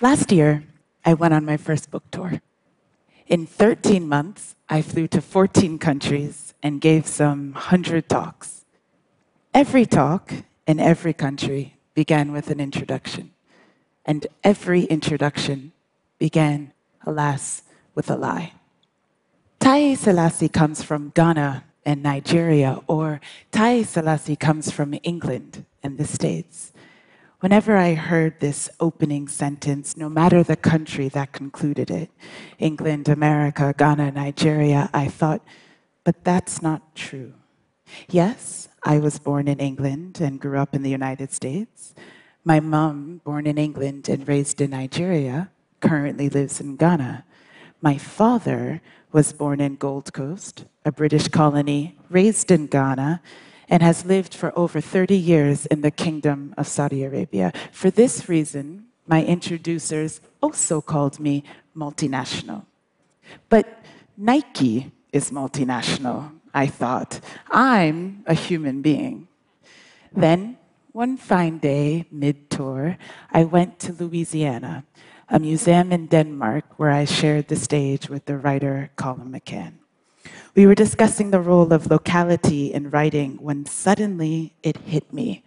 Last year, I went on my first book tour. In 13 months, I flew to 14 countries and gave some 100 talks. Every talk in every country began with an introduction, and every introduction began, alas, with a lie. Taiye Selasi comes from Ghana and Nigeria, or Taiye Selasi comes from England and the States. Whenever I heard this opening sentence, no matter the country that concluded it England, America, Ghana, Nigeria I thought, but that's not true. Yes, I was born in England and grew up in the United States. My mom, born in England and raised in Nigeria, currently lives in Ghana. My father was born in Gold Coast, a British colony, raised in Ghana, and has lived for over 30 years in the Kingdom of Saudi Arabia. For this reason, my introducers also called me multinational. But Nike is multinational, I thought. I'm a human being. Then, one fine day, mid tour, I went to Louisiana, a museum in Denmark where I shared the stage with the writer Colum McCann. We were discussing the role of locality in writing when suddenly it hit me.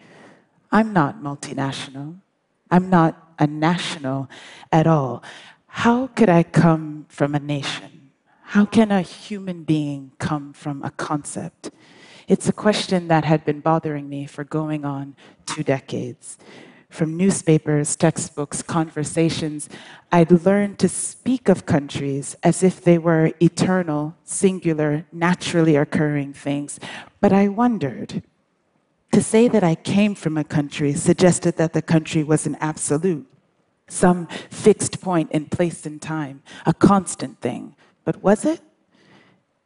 I'm not multinational. I'm not a national at all. How could I come from a nation? How can a human being come from a concept? It's a question that had been bothering me for going on two decades from newspapers, textbooks, conversations, I'd learned to speak of countries as if they were eternal, singular, naturally occurring things. But I wondered. To say that I came from a country suggested that the country was an absolute, some fixed point in place and time, a constant thing. But was it?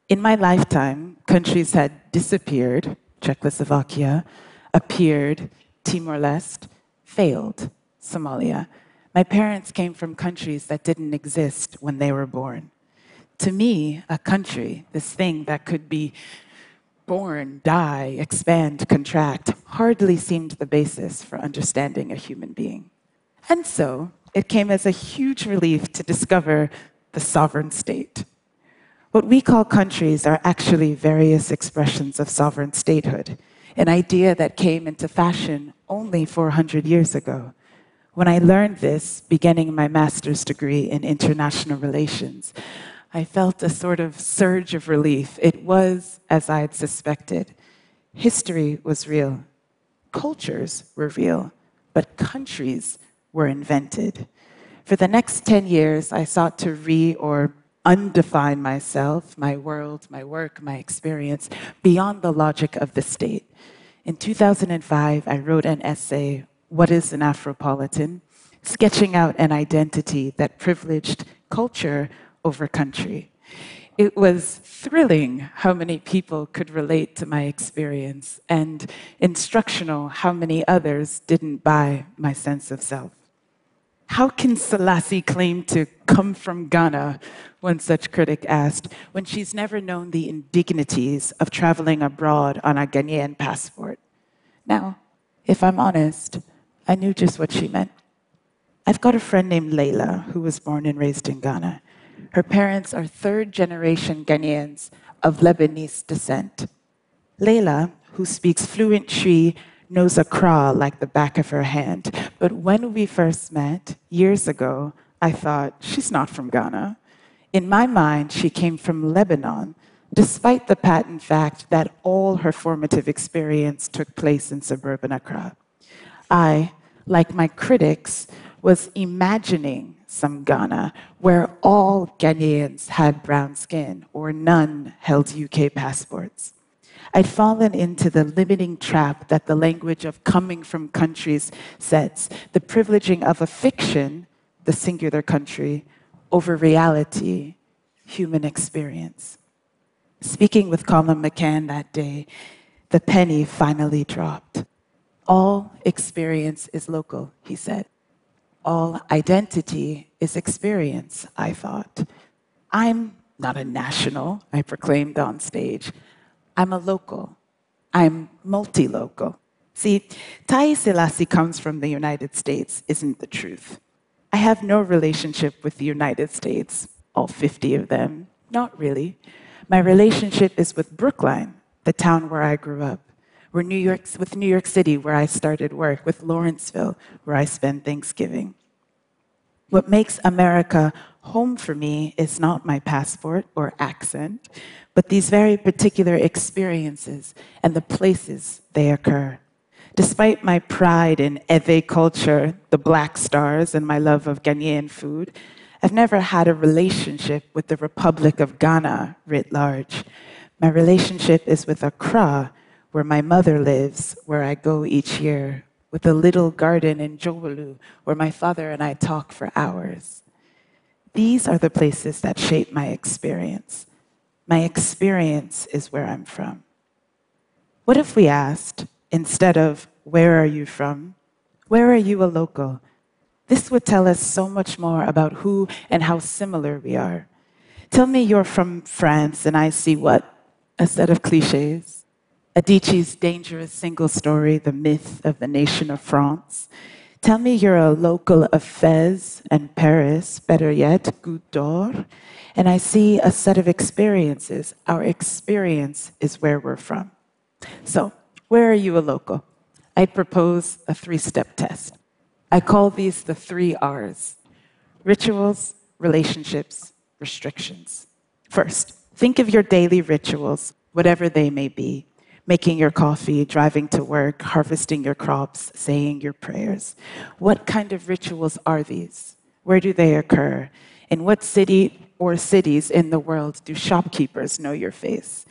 In my lifetime, countries had disappeared, Czechoslovakia, appeared, Timor Leste, failed Somalia. My parents came from countries that didn't exist when they were born. To me, a country, this thing that could be born, die, expand, contract, hardly seemed the basis for understanding a human being. And so, it came as a huge relief to discover the sovereign state. What we call countries are actually various expressions of sovereign statehood an idea that came into fashion only 400 years ago. When I learned this, beginning my master's degree in international relations, I felt a sort of surge of relief. It was as I had suspected. History was real, cultures were real, but countries were invented. For the next 10 years, I sought to re or undefine myself, my world, my work, my experience beyond the logic of the state. In 2005, I wrote an essay, What is an Afropolitan? sketching out an identity that privileged culture over country. It was thrilling how many people could relate to my experience, and instructional how many others didn't buy my sense of self. How can Selasi claim to come from Ghana, one such critic asked, when she's never known the indignities of traveling abroad on a Ghanaian passport? Now, if I'm honest, I knew just what she meant. I've got a friend named Layla who was born and raised in Ghana. Her parents are third generation Ghanaians of Lebanese descent. Layla, who speaks fluent Twi, knows Accra like the back of her hand. But when we first met, years ago, I thought, she's not from Ghana. In my mind, she came from Lebanon, despite the patent fact that all her formative experience took place in suburban Accra. I, like my critics, was imagining some Ghana where all Ghanaians had brown skin or none held UK passports. I'd fallen into the limiting trap that the language of coming from countries sets, the privileging of a fiction, the singular country, over reality, human experience. Speaking with Colum McCann that day, the penny finally dropped. All experience is local, he said. All identity is experience, I thought. I'm not a national, I proclaimed on stage. I'm a local. I'm multi local. See, Taiye Selasi comes from the United States, isn't the truth. I have no relationship with the United States, all 50 of them. Not really. My relationship is with Brookline, the town where I grew up, where New York, with New York City, where I started work, with Lawrenceville, where I spend Thanksgiving. What makes America home for me is not my passport or accent, but these very particular experiences and the places they occur. Despite my pride in Ewe culture, the Black Stars, and my love of Ghanaian food, I've never had a relationship with the Republic of Ghana writ large. My relationship is with Accra, where my mother lives, where I go each year, with a little garden in Dzorwulu, where my father and I talk for hours. These are the places that shape my experience. My experience is where I'm from. What if we asked, instead of, Where are you from? Where are you a local? This would tell us so much more about who and how similar we are. Tell me you're from France, and I see what? A set of cliches. Adichie's dangerous single story, The Myth of the Nation of France. Tell me you're a local of Fez and Paris, better yet, Goutte and I see a set of experiences. Our experience is where we're from. So, where are you a local? I propose a three step test. I call these the three R's rituals, relationships, restrictions. First, think of your daily rituals, whatever they may be making your coffee, driving to work, harvesting your crops, saying your prayers. What kind of rituals are these? Where do they occur? In what city or cities in the world do shopkeepers know your face?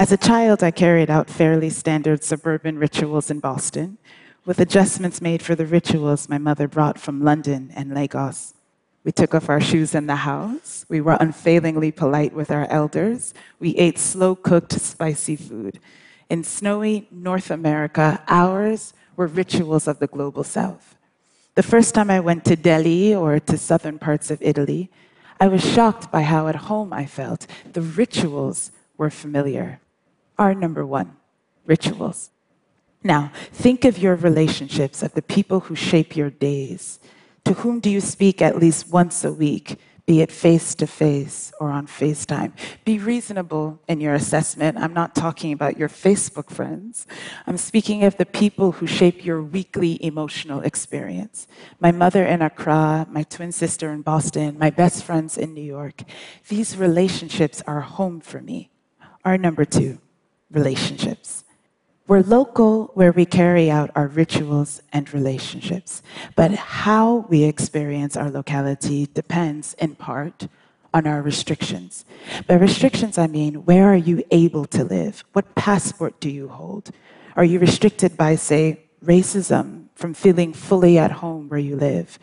As a child, I carried out fairly standard suburban rituals in Boston, with adjustments made for the rituals my mother brought from London and Lagos. We took off our shoes in the house. We were unfailingly polite with our elders. We ate slow cooked, spicy food. In snowy North America, ours were rituals of the global south. The first time I went to Delhi or to southern parts of Italy, I was shocked by how at home I felt. The rituals were familiar. Our number one rituals. Now, think of your relationships, of the people who shape your days. To whom do you speak at least once a week, be it face to face or on FaceTime? Be reasonable in your assessment. I'm not talking about your Facebook friends. I'm speaking of the people who shape your weekly emotional experience. My mother in Accra, my twin sister in Boston, my best friends in New York. These relationships are home for me. Our number two, relationships. We're local where we carry out our rituals and relationships, but how we experience our locality depends in part on our restrictions. By restrictions, I mean, where are you able to live? What passport do you hold? Are you restricted by, say, racism from feeling fully at home where you live?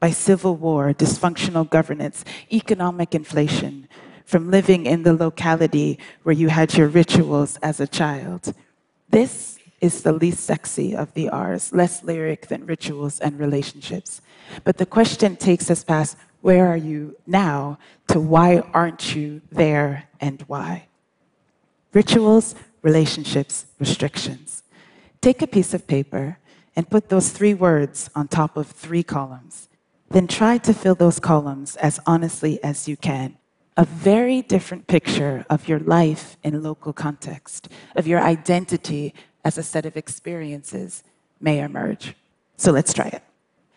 By civil war, dysfunctional governance, economic inflation, from living in the locality where you had your rituals as a child? This is the least sexy of the R's, less lyric than rituals and relationships. But the question takes us past where are you now to why aren't you there and why? Rituals, relationships, restrictions. Take a piece of paper and put those three words on top of three columns. Then try to fill those columns as honestly as you can a very different picture of your life in local context, of your identity as a set of experiences may emerge. So let's try it.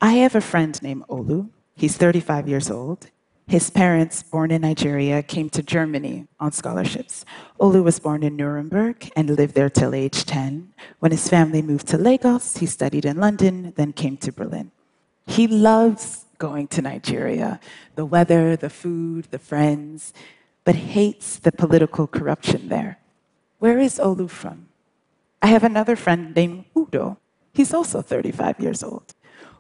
I have a friend named Olu. He's 35 years old. His parents, born in Nigeria, came to Germany on scholarships. Olu was born in Nuremberg and lived there till age 10. When his family moved to Lagos, he studied in London, then came to Berlin. He loves going to Nigeria the weather, the food, the friends, but hates the political corruption there. Where is Olu from? I have another friend named Udo. He's also 35 years old.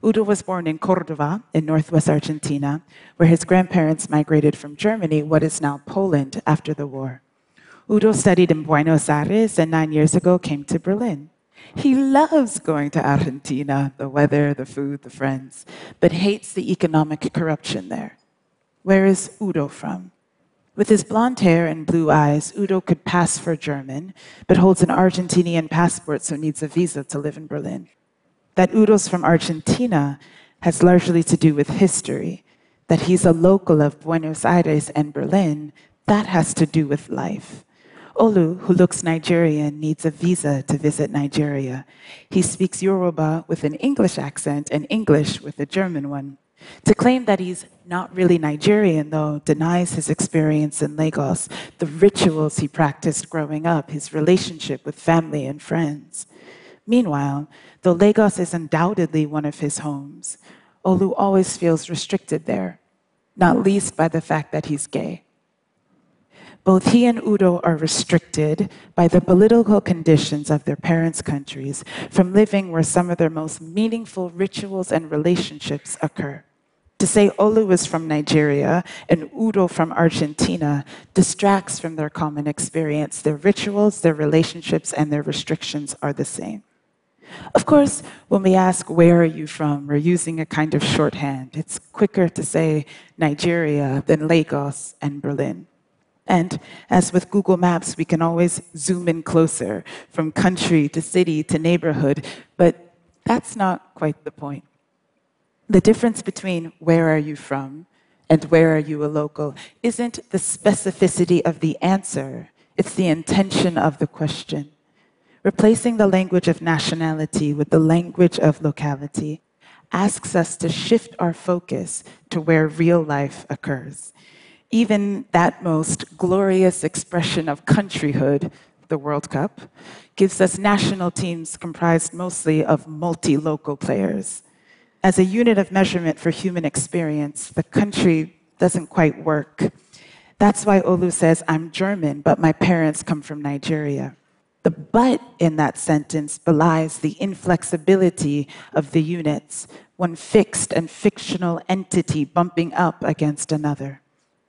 Udo was born in Córdoba in northwest Argentina, where his grandparents migrated from Germany, what is now Poland, after the war. Udo studied in Buenos Aires and nine years ago came to Berlin. He loves going to Argentina, the weather, the food, the friends, but hates the economic corruption there. Where is Udo from? With his blonde hair and blue eyes, Udo could pass for German, but holds an Argentinian passport, so needs a visa to live in Berlin. That Udo's from Argentina has largely to do with history. That he's a local of Buenos Aires and Berlin, that has to do with life. Olu, who looks Nigerian, needs a visa to visit Nigeria. He speaks Yoruba with an English accent and English with a German one. To claim that he's not really Nigerian, though, denies his experience in Lagos, the rituals he practiced growing up, his relationship with family and friends. Meanwhile, though Lagos is undoubtedly one of his homes, Olu always feels restricted there, not least by the fact that he's gay. Both he and Udo are restricted by the political conditions of their parents' countries from living where some of their most meaningful rituals and relationships occur. To say Olu is from Nigeria and Udo from Argentina distracts from their common experience. Their rituals, their relationships, and their restrictions are the same. Of course, when we ask, where are you from, we're using a kind of shorthand. It's quicker to say Nigeria than Lagos and Berlin. And as with Google Maps, we can always zoom in closer from country to city to neighborhood, but that's not quite the point. The difference between where are you from and where are you a local isn't the specificity of the answer, it's the intention of the question. Replacing the language of nationality with the language of locality asks us to shift our focus to where real life occurs. Even that most glorious expression of countryhood, the World Cup, gives us national teams comprised mostly of multi local players as a unit of measurement for human experience, the country doesn't quite work. That's why Olu says, I'm German, but my parents come from Nigeria. The but in that sentence belies the inflexibility of the units, one fixed and fictional entity bumping up against another.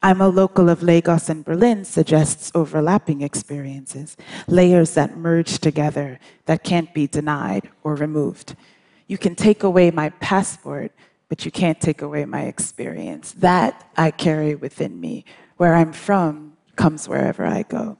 I'm a local of Lagos and Berlin suggests overlapping experiences, layers that merge together that can't be denied or removed. You can take away my passport, but you can't take away my experience. That I carry within me. Where I'm from comes wherever I go.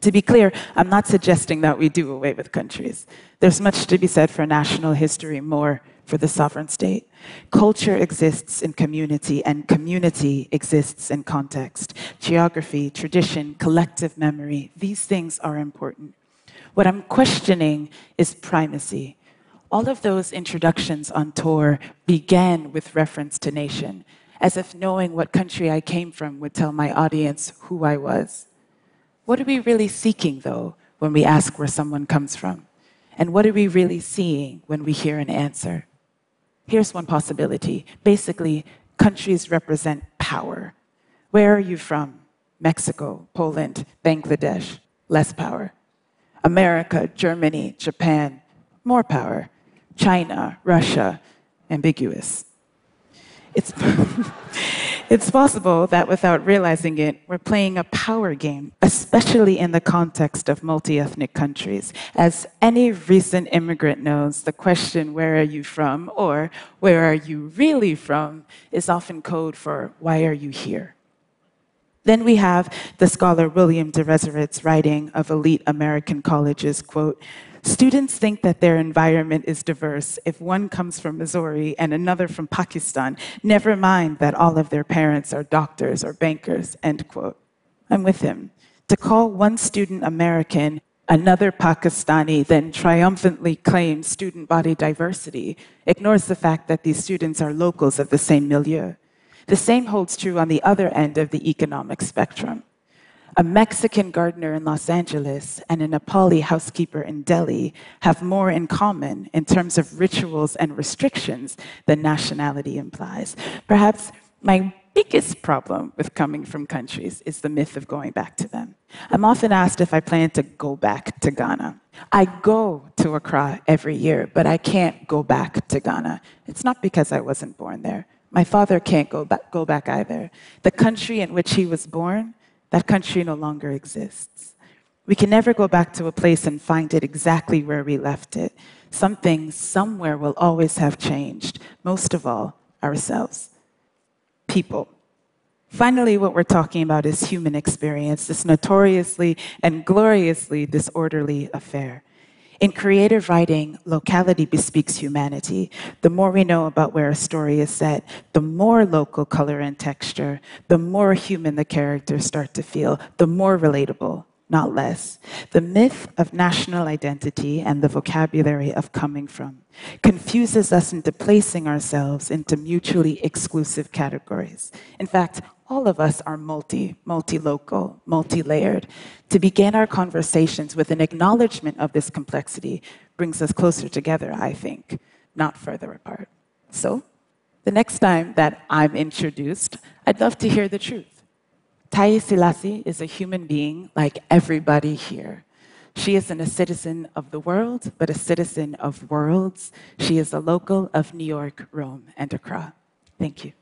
To be clear, I'm not suggesting that we do away with countries. There's much to be said for national history, more for the sovereign state. Culture exists in community, and community exists in context. Geography, tradition, collective memory, these things are important. What I'm questioning is primacy all of those introductions on tour began with reference to nation, as if knowing what country I came from would tell my audience who I was. What are we really seeking, though, when we ask where someone comes from? And what are we really seeing when we hear an answer? Here's one possibility. Basically, countries represent power. Where are you from? Mexico, Poland, Bangladesh, less power. America, Germany, Japan, more power. China, Russia, ambiguous. It's, it's possible that without realizing it, we're playing a power game, especially in the context of multi ethnic countries. As any recent immigrant knows, the question, where are you from, or where are you really from, is often code for, why are you here? Then we have the scholar William Deresiewicz's writing of elite American colleges, quote, Students think that their environment is diverse if one comes from Missouri and another from Pakistan, never mind that all of their parents are doctors or bankers, end quote. I'm with him. To call one student American, another Pakistani, then triumphantly claim student body diversity ignores the fact that these students are locals of the same milieu. The same holds true on the other end of the economic spectrum a Mexican gardener in Los Angeles and a Nepali housekeeper in Delhi have more in common in terms of rituals and restrictions than nationality implies. Perhaps my biggest problem with coming from countries is the myth of going back to them. I'm often asked if I plan to go back to Ghana. I go to Accra every year, but I can't go back to Ghana. It's not because I wasn't born there. My father can't go back, go back either. The country in which he was born that country no longer exists. We can never go back to a place and find it exactly where we left it. Something somewhere will always have changed, most of all, ourselves. People. Finally, what we're talking about is human experience, this notoriously and gloriously disorderly affair. In creative writing, locality bespeaks humanity. The more we know about where a story is set, the more local color and texture, the more human the characters start to feel, the more relatable, not less. The myth of national identity and the vocabulary of coming from confuses us into placing ourselves into mutually exclusive categories. In fact, all of us are multi, multi-local, multi-layered. To begin our conversations with an acknowledgement of this complexity brings us closer together, I think, not further apart. So, the next time that I'm introduced, I'd love to hear the truth. Taiye Selasi is a human being like everybody here. She isn't a citizen of the world, but a citizen of worlds. She is a local of New York, Rome, and Accra. Thank you.